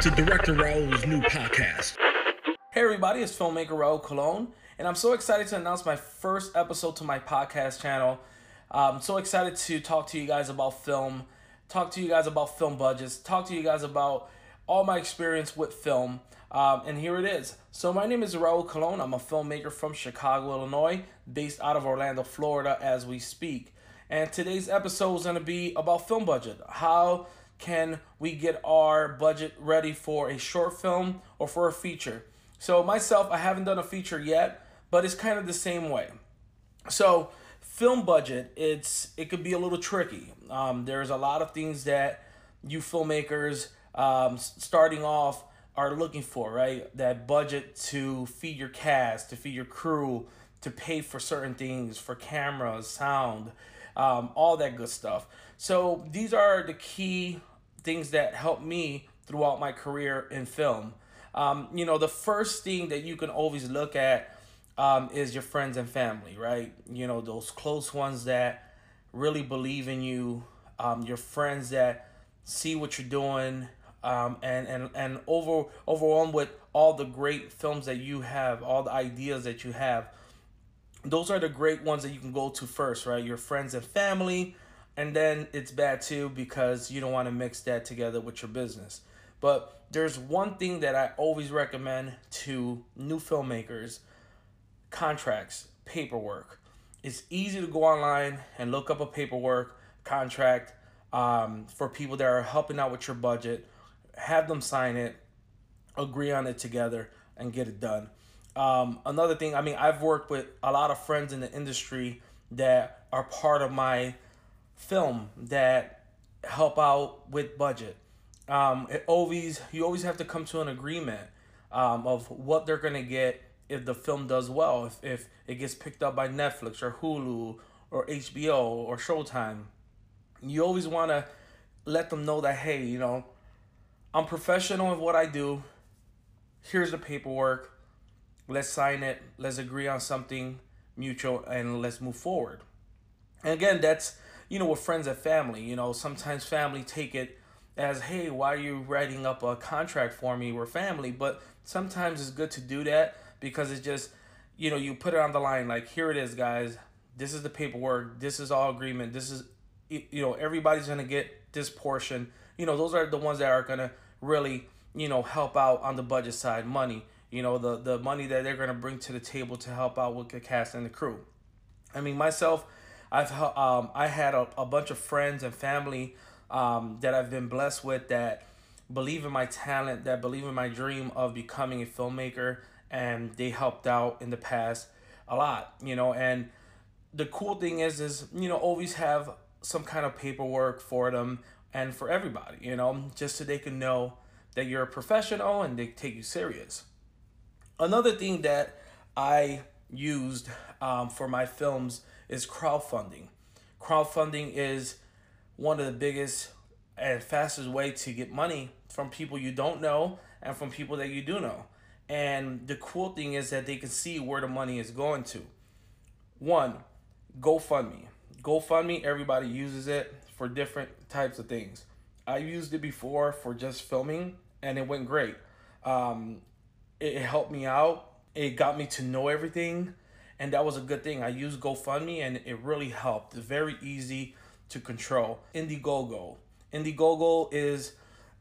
to Director Raul's new podcast. Hey everybody, it's filmmaker Raul Colon, and I'm so excited to announce my first episode to my podcast channel. I'm so excited to talk to you guys about film, talk to you guys about film budgets, talk to you guys about all my experience with film. Um, and here it is. So my name is Raul Colon. I'm a filmmaker from Chicago, Illinois, based out of Orlando, Florida, as we speak. And today's episode is going to be about film budget. How can we get our budget ready for a short film or for a feature? So myself, I haven't done a feature yet, but it's kind of the same way. So film budget, it's it could be a little tricky. Um, there's a lot of things that you filmmakers um, starting off are looking for, right? That budget to feed your cast, to feed your crew, to pay for certain things, for cameras, sound, um, all that good stuff. So these are the key things that helped me throughout my career in film. Um, you know, the first thing that you can always look at um, is your friends and family, right? You know, those close ones that really believe in you, um, your friends that see what you're doing, um, and and and over overwhelmed with all the great films that you have, all the ideas that you have. Those are the great ones that you can go to first, right? Your friends and family, and then it's bad too because you don't want to mix that together with your business. But there's one thing that I always recommend to new filmmakers contracts, paperwork. It's easy to go online and look up a paperwork contract um, for people that are helping out with your budget. Have them sign it, agree on it together, and get it done. Um, another thing, I mean, I've worked with a lot of friends in the industry that are part of my film that help out with budget. Um, it always you always have to come to an agreement um, of what they're gonna get if the film does well, if, if it gets picked up by Netflix or Hulu or HBO or Showtime. You always want to let them know that hey, you know, I'm professional in what I do. Here's the paperwork. Let's sign it. Let's agree on something mutual and let's move forward. And again, that's you know with friends and family. You know, sometimes family take it as hey, why are you writing up a contract for me? We're family, but sometimes it's good to do that because it's just you know you put it on the line like here it is guys this is the paperwork this is all agreement this is you know everybody's gonna get this portion you know those are the ones that are gonna really you know help out on the budget side money you know the the money that they're gonna bring to the table to help out with the cast and the crew i mean myself i've um i had a, a bunch of friends and family um that i've been blessed with that believe in my talent that believe in my dream of becoming a filmmaker and they helped out in the past a lot, you know, and the cool thing is is, you know, always have some kind of paperwork for them and for everybody, you know, just so they can know that you're a professional and they take you serious. Another thing that I used um, for my films is crowdfunding. Crowdfunding is one of the biggest and fastest way to get money from people you don't know and from people that you do know. And the cool thing is that they can see where the money is going to. One, GoFundMe. GoFundMe, everybody uses it for different types of things. I used it before for just filming and it went great. Um, it, it helped me out. It got me to know everything. And that was a good thing. I used GoFundMe and it really helped. Very easy to control. Indiegogo. Indiegogo is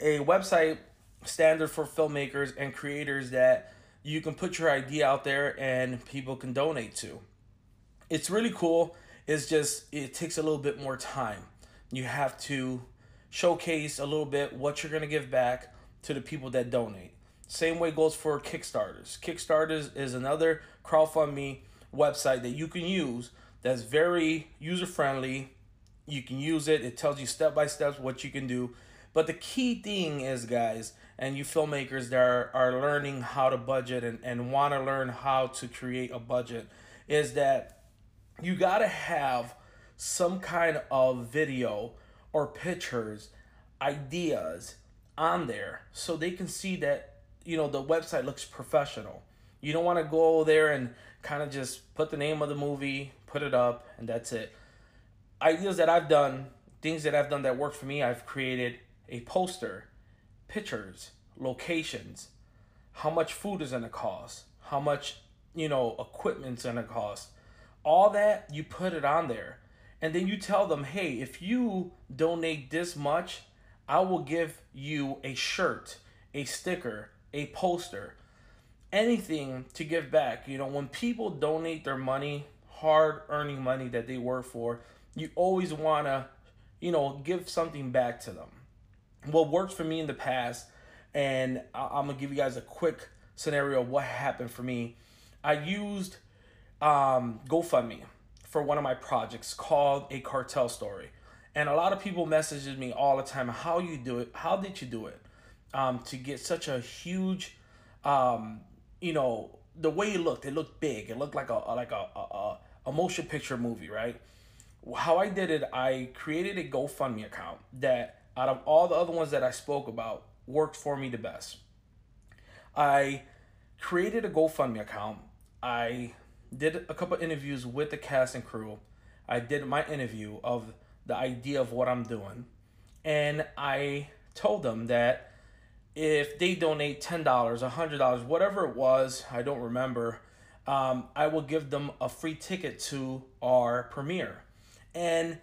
a website standard for filmmakers and creators that you can put your idea out there and people can donate to. It's really cool. It's just it takes a little bit more time. You have to showcase a little bit what you're going to give back to the people that donate. Same way goes for Kickstarters. Kickstarters is another crowdfunding website that you can use that's very user friendly. You can use it. It tells you step by step what you can do. But the key thing is, guys, and you filmmakers that are, are learning how to budget and, and want to learn how to create a budget is that you got to have some kind of video or pictures, ideas on there so they can see that, you know, the website looks professional. You don't want to go there and kind of just put the name of the movie, put it up, and that's it. Ideas that I've done, things that I've done that work for me, I've created a poster pictures, locations, how much food is gonna cost, how much you know equipment's gonna cost, all that you put it on there, and then you tell them, hey, if you donate this much, I will give you a shirt, a sticker, a poster, anything to give back. You know, when people donate their money, hard earning money that they work for, you always want to, you know, give something back to them. What worked for me in the past, and I'm going to give you guys a quick scenario of what happened for me. I used um, GoFundMe for one of my projects called A Cartel Story. And a lot of people messages me all the time, how you do it, how did you do it? Um, to get such a huge um, you know, the way it looked, it looked big. It looked like a like a, a, a motion picture movie, right? How I did it, I created a GoFundMe account that out of all the other ones that I spoke about worked for me the best. I created a GoFundMe account. I did a couple interviews with the cast and crew. I did my interview of the idea of what I'm doing. And I told them that if they donate $10, $100, whatever it was, I don't remember, um, I will give them a free ticket to our premiere. And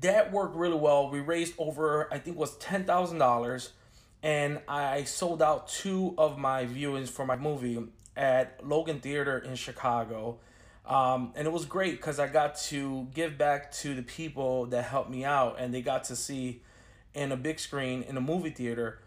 that worked really well. We raised over, I think was $10,000 and I sold out two of my viewings for my movie at Logan Theater in Chicago. Um, and it was great because I got to give back to the people that helped me out and they got to see in a big screen in a movie theater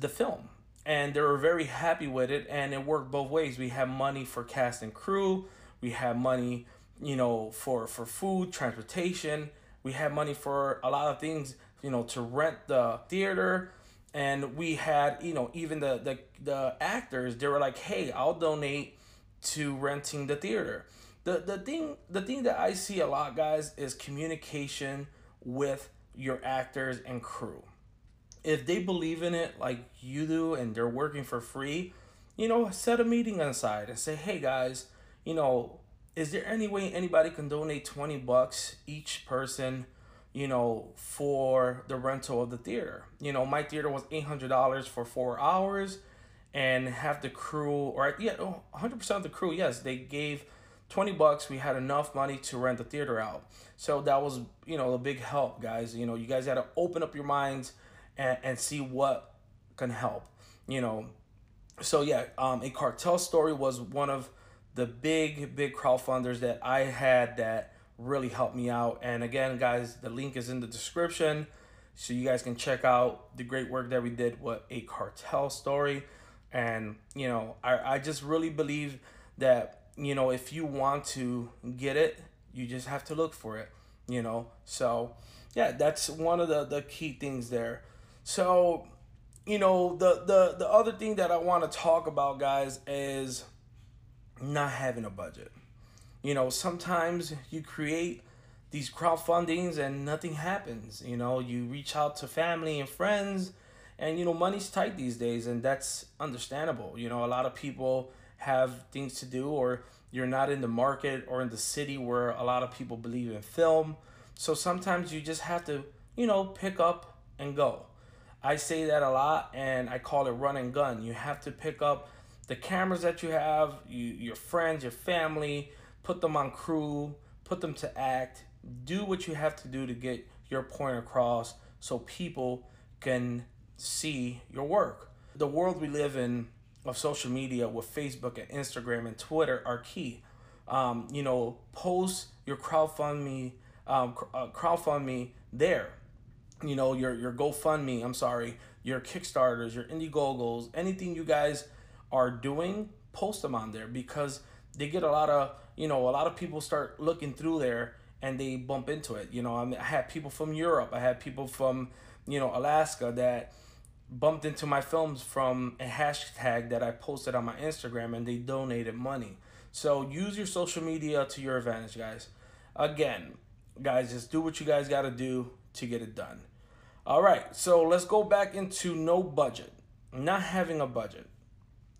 the film. And they were very happy with it and it worked both ways. We had money for cast and crew. We had money you know for for food transportation. We had money for a lot of things you know to rent the theater. And we had you know even the the, the actors they were like hey i'll donate to renting the theater. The the thing the thing that i see a lot guys is communication with your actors and crew if they believe in it like you do and they're working for free, you know, set a meeting aside and say, hey guys, you know, is there any way anybody can donate 20 bucks each person, you know, for the rental of the theater? You know, my theater was $800 for four hours and have the crew, or yeah, 100% of the crew, yes, they gave 20 bucks. We had enough money to rent the theater out. So that was, you know, a big help, guys. You know, you guys had to open up your minds and, and see what can help you know? So yeah um, a cartel story was one of the big big crowdfunders that i had that really helped me out. And again guys the link is in the description so you guys can check out the great work that we did with a cartel story. And you know i, I just really believe that you know if you want to get it you just have to look for it you know? So yeah that's one of the the key things there so, you know, the the the other thing that I want to talk about, guys, is not having a budget. You know, sometimes you create these crowdfundings and nothing happens. You know, you reach out to family and friends, and you know, money's tight these days, and that's understandable. You know, a lot of people have things to do, or you're not in the market or in the city where a lot of people believe in film. So sometimes you just have to, you know, pick up and go. I say that a lot and I call it run and gun. You have to pick up the cameras that you have, you, your friends, your family, put them on crew, put them to act, do what you have to do to get your point across so people can see your work. The world we live in of social media with Facebook and Instagram and Twitter are key. Um, you know, post your crowdfundme, um, uh, crowdfundme there you know your your GoFundMe, I'm sorry, your Kickstarters, your Indiegogos, anything you guys are doing, post them on there because they get a lot of you know a lot of people start looking through there and they bump into it. You know, I, mean, I had people from Europe, I had people from you know Alaska that bumped into my films from a hashtag that I posted on my Instagram and they donated money. So use your social media to your advantage, guys. Again, guys, just do what you guys got to do to get it done. All right, so let's go back into no budget, not having a budget.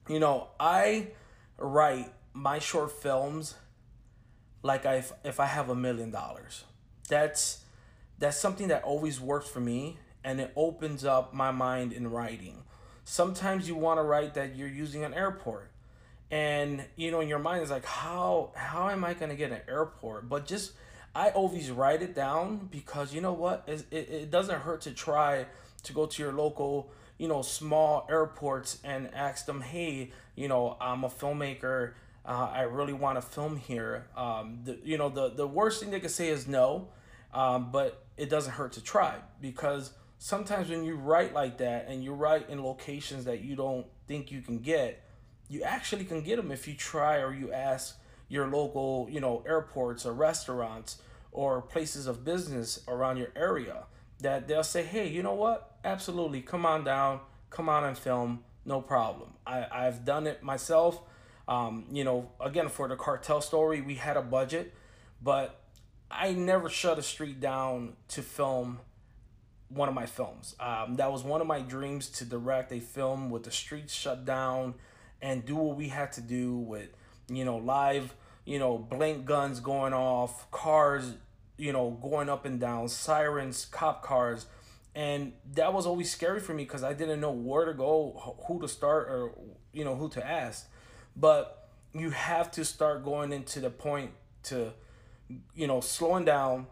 You know, I write my short films like I if I have a million dollars. That's that's something that always works for me and it opens up my mind in writing. sometimes you want to write that you're using an airport and you know in your mind is like how how am i going to get an airport but just i always write it down because you know what? It, it, it doesn't hurt to try to go to your local you know small airports and ask them hey you know i'm a filmmaker. Uh, i really want to film here. Um, the, you know the, the worst thing they could say is no um, but it doesn't hurt to try because sometimes when you write like that and you write in locations that you don't think you can get you actually can get them if you try or you ask your local you know airports or restaurants or places of business around your area that they'll say hey you know what? Absolutely. Come on down. Come on and film. No problem. I, i've done it myself. Um, you know again for the cartel story we had a budget but i never shut a street down to film one of my films. Um, that was one of my dreams to direct a film with the streets shut down and do what we had to do with you know live you know blank guns going off cars you know going up and down sirens cop cars. And that was always scary for me because i didn't know where to go who to start or you know who to ask. But you have to start going into the point to you know slowing down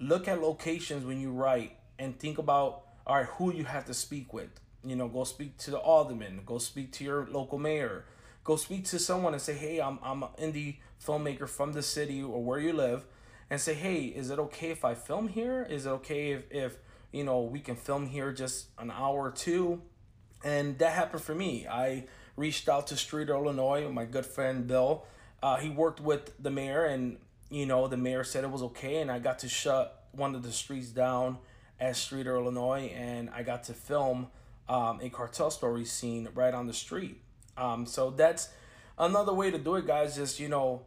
look at locations when you write and think about all right who you have to speak with. You know, go speak to the alderman, go speak to your local mayor, go speak to someone and say, hey, I'm, I'm an indie filmmaker from the city or where you live, and say, hey, is it okay if I film here? Is it okay if, if you know, we can film here just an hour or two? And that happened for me. I reached out to Streator, Illinois, my good friend Bill. Uh, he worked with the mayor, and you know, the mayor said it was okay, and I got to shut one of the streets down at Streator, Illinois, and I got to film um, a cartel story scene right on the street. Um, so that's another way to do it, guys. Just you know,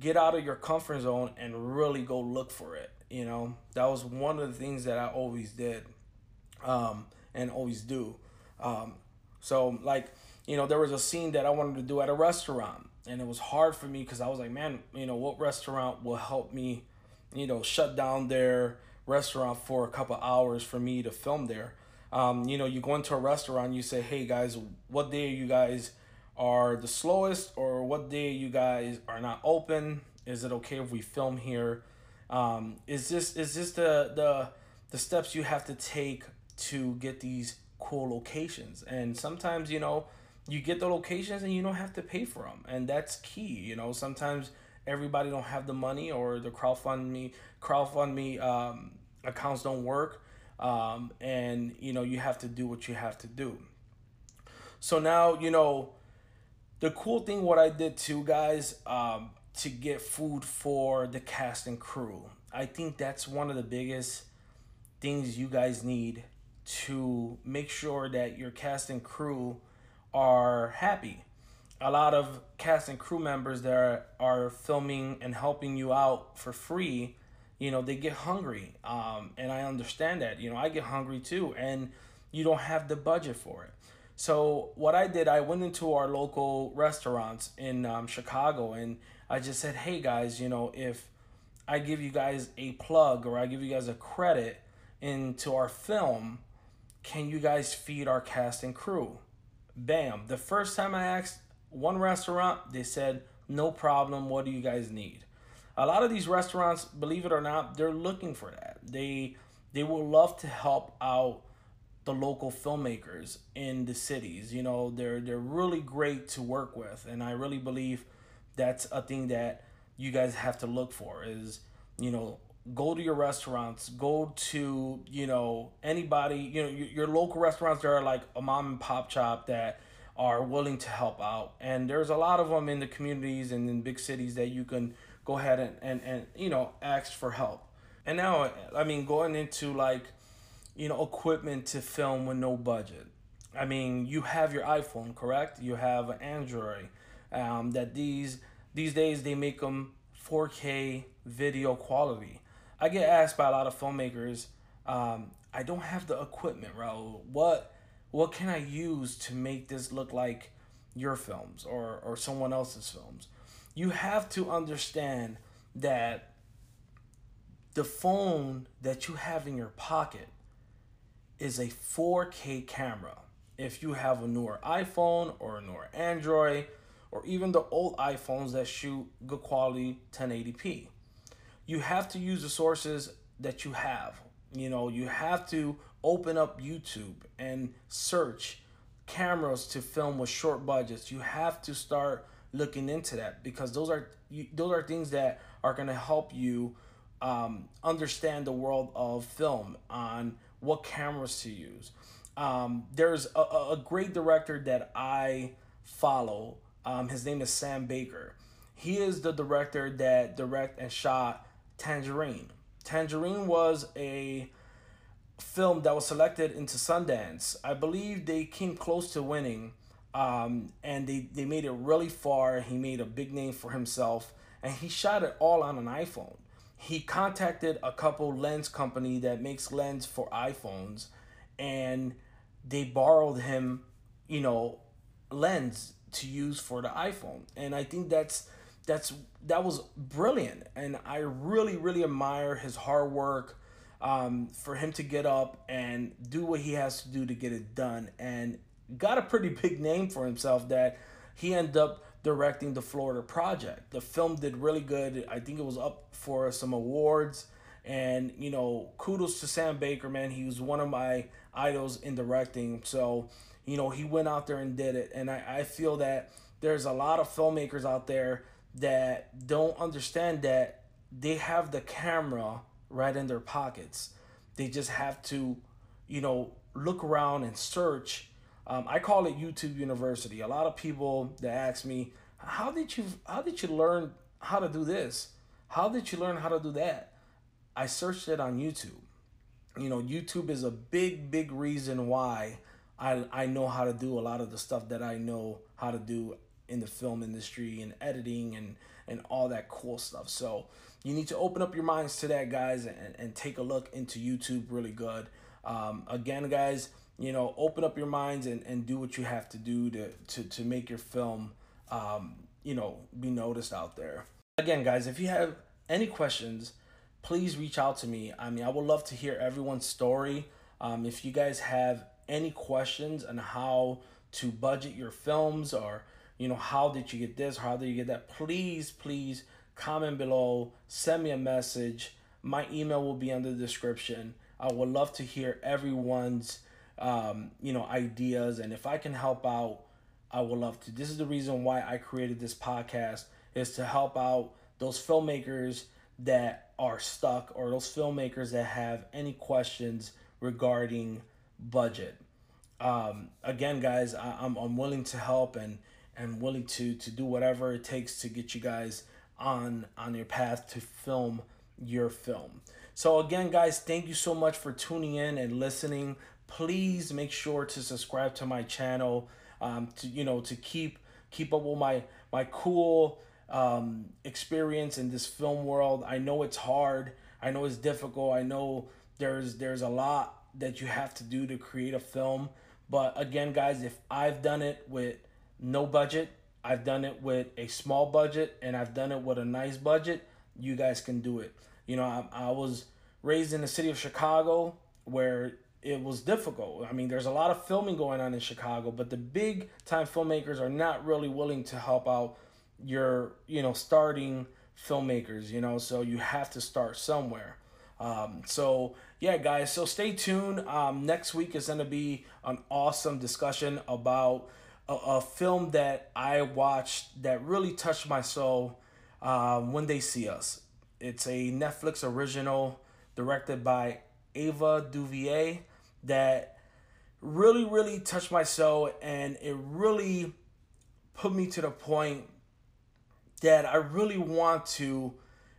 get out of your comfort zone and really go look for it. You know, that was one of the things that I always did, um, and always do. Um, so like, you know, there was a scene that I wanted to do at a restaurant, and it was hard for me because I was like, man, you know, what restaurant will help me, you know, shut down their restaurant for a couple hours for me to film there. Um, you know, you go into a restaurant, you say, hey guys, what day you guys are the slowest or what day you guys are not open? Is it okay if we film here? Um, is this is this the the the steps you have to take to get these cool locations? And sometimes you know you get the locations and you don't have to pay for them, and that's key. You know, sometimes everybody don't have the money or the crowdfund me crowdfund me um, accounts don't work um, and you know you have to do what you have to do. So now you know the cool thing what i did too guys um, to get food for the cast and crew i think that's one of the biggest things you guys need to make sure that your cast and crew are happy. A lot of cast and crew members that are filming and helping you out for free you know they get hungry um, and i understand that you know i get hungry too and you don't have the budget for it. So what i did i went into our local restaurants in um, chicago and i just said hey guys you know if i give you guys a plug or i give you guys a credit into our film can you guys feed our cast and crew? Bam. The first time i asked one restaurant they said no problem. What do you guys need a lot of these restaurants, believe it or not, they're looking for that. They they will love to help out the local filmmakers in the cities. You know, they're they're really great to work with, and I really believe that's a thing that you guys have to look for is you know go to your restaurants go to you know anybody you know your, your local restaurants that are like a mom and pop shop that are willing to help out and there's a lot of them in the communities and in big cities that you can go ahead and, and, and you know ask for help. And now i mean going into like you know equipment to film with no budget. I mean you have your iphone correct? You have an android. Um, that these these days they make them 4k video quality. I get asked by a lot of filmmakers um, i don't have the equipment Raul. what what can i use to make this look like your films or or someone else's films you have to understand that the phone that you have in your pocket is a 4K camera. if you have a newer iPhone or a newer Android or even the old iPhones that shoot good quality 1080p. You have to use the sources that you have. You know, you have to open up YouTube and search cameras to film with short budgets. You have to start looking into that because those are you, those are things that are going to help you um, understand the world of film on what cameras to use. Um, there's a, a great director that I follow. Um, his name is Sam Baker. He is the director that direct and shot Tangerine. Tangerine was a film that was selected into Sundance. I believe they came close to winning, um, and they, they made it really far. He made a big name for himself, and he shot it all on an iPhone. He contacted a couple lens company that makes lens for iPhones, and they borrowed him, you know, lens to use for the iPhone. And I think that's that's that was brilliant, and I really really admire his hard work um, for him to get up and do what he has to do to get it done, and got a pretty big name for himself that he ended up directing the Florida Project. The film did really good. I think it was up for some awards. And, you know, kudos to Sam Baker, man. He was one of my idols in directing. So, you know, he went out there and did it. And I, I feel that there's a lot of filmmakers out there that don't understand that they have the camera right in their pockets. They just have to, you know, look around and search. Um, I call it YouTube University. A lot of people that ask me, "How did you how did you learn how to do this? How did you learn how to do that?" I searched it on YouTube. You know, YouTube is a big big reason why I I know how to do a lot of the stuff that I know how to do in the film industry and editing and and all that cool stuff. So you need to open up your minds to that, guys, and, and take a look into YouTube really good. Um, again, guys, you know, open up your minds and, and do what you have to do to, to, to make your film, um, you know, be noticed out there. Again, guys, if you have any questions, please reach out to me. I mean, I would love to hear everyone's story. Um, if you guys have any questions on how to budget your films or, you know, how did you get this, how did you get that, please, please comment below, send me a message. My email will be under the description. I would love to hear everyone's um, you know ideas and if I can help out, I would love to. This is the reason why I created this podcast is to help out those filmmakers that are stuck or those filmmakers that have any questions regarding budget. Um, again, guys, I, I'm, I'm willing to help and and willing to to do whatever it takes to get you guys on on your path to film your film. So again, guys, thank you so much for tuning in and listening. Please make sure to subscribe to my channel um, to you know to keep keep up with my my cool um, experience in this film world. I know it's hard. I know it's difficult. I know there's there's a lot that you have to do to create a film. But again, guys, if I've done it with no budget, I've done it with a small budget and I've done it with a nice budget. You guys can do it. You know, I, I was raised in the city of Chicago where it was difficult. I mean, there's a lot of filming going on in Chicago, but the big time filmmakers are not really willing to help out your, you know, starting filmmakers, you know, so you have to start somewhere. Um, so yeah, guys, so stay tuned. Um, next week is going to be an awesome discussion about a, a film that I watched that really touched my soul. Um, when they see us, it's a Netflix original directed by Ava DuVernay that really, really touched my soul, and it really put me to the point that I really want to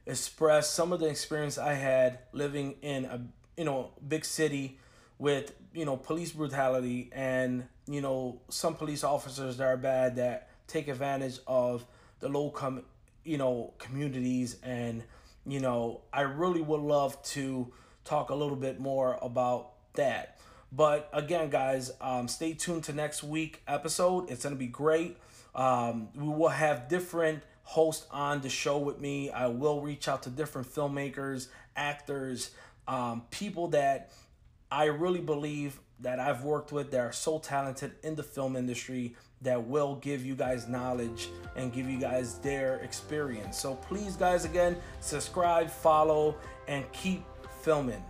express some of the experience I had living in a you know big city with you know police brutality and you know some police officers that are bad that take advantage of the low com you know communities. And you know I really would love to talk a little bit more about that but again guys um, stay tuned to next week episode it's gonna be great um, we will have different hosts on the show with me I will reach out to different filmmakers actors um, people that I really believe that I've worked with that are so talented in the film industry that will give you guys knowledge and give you guys their experience. So please, guys, again, subscribe, follow, and keep filming.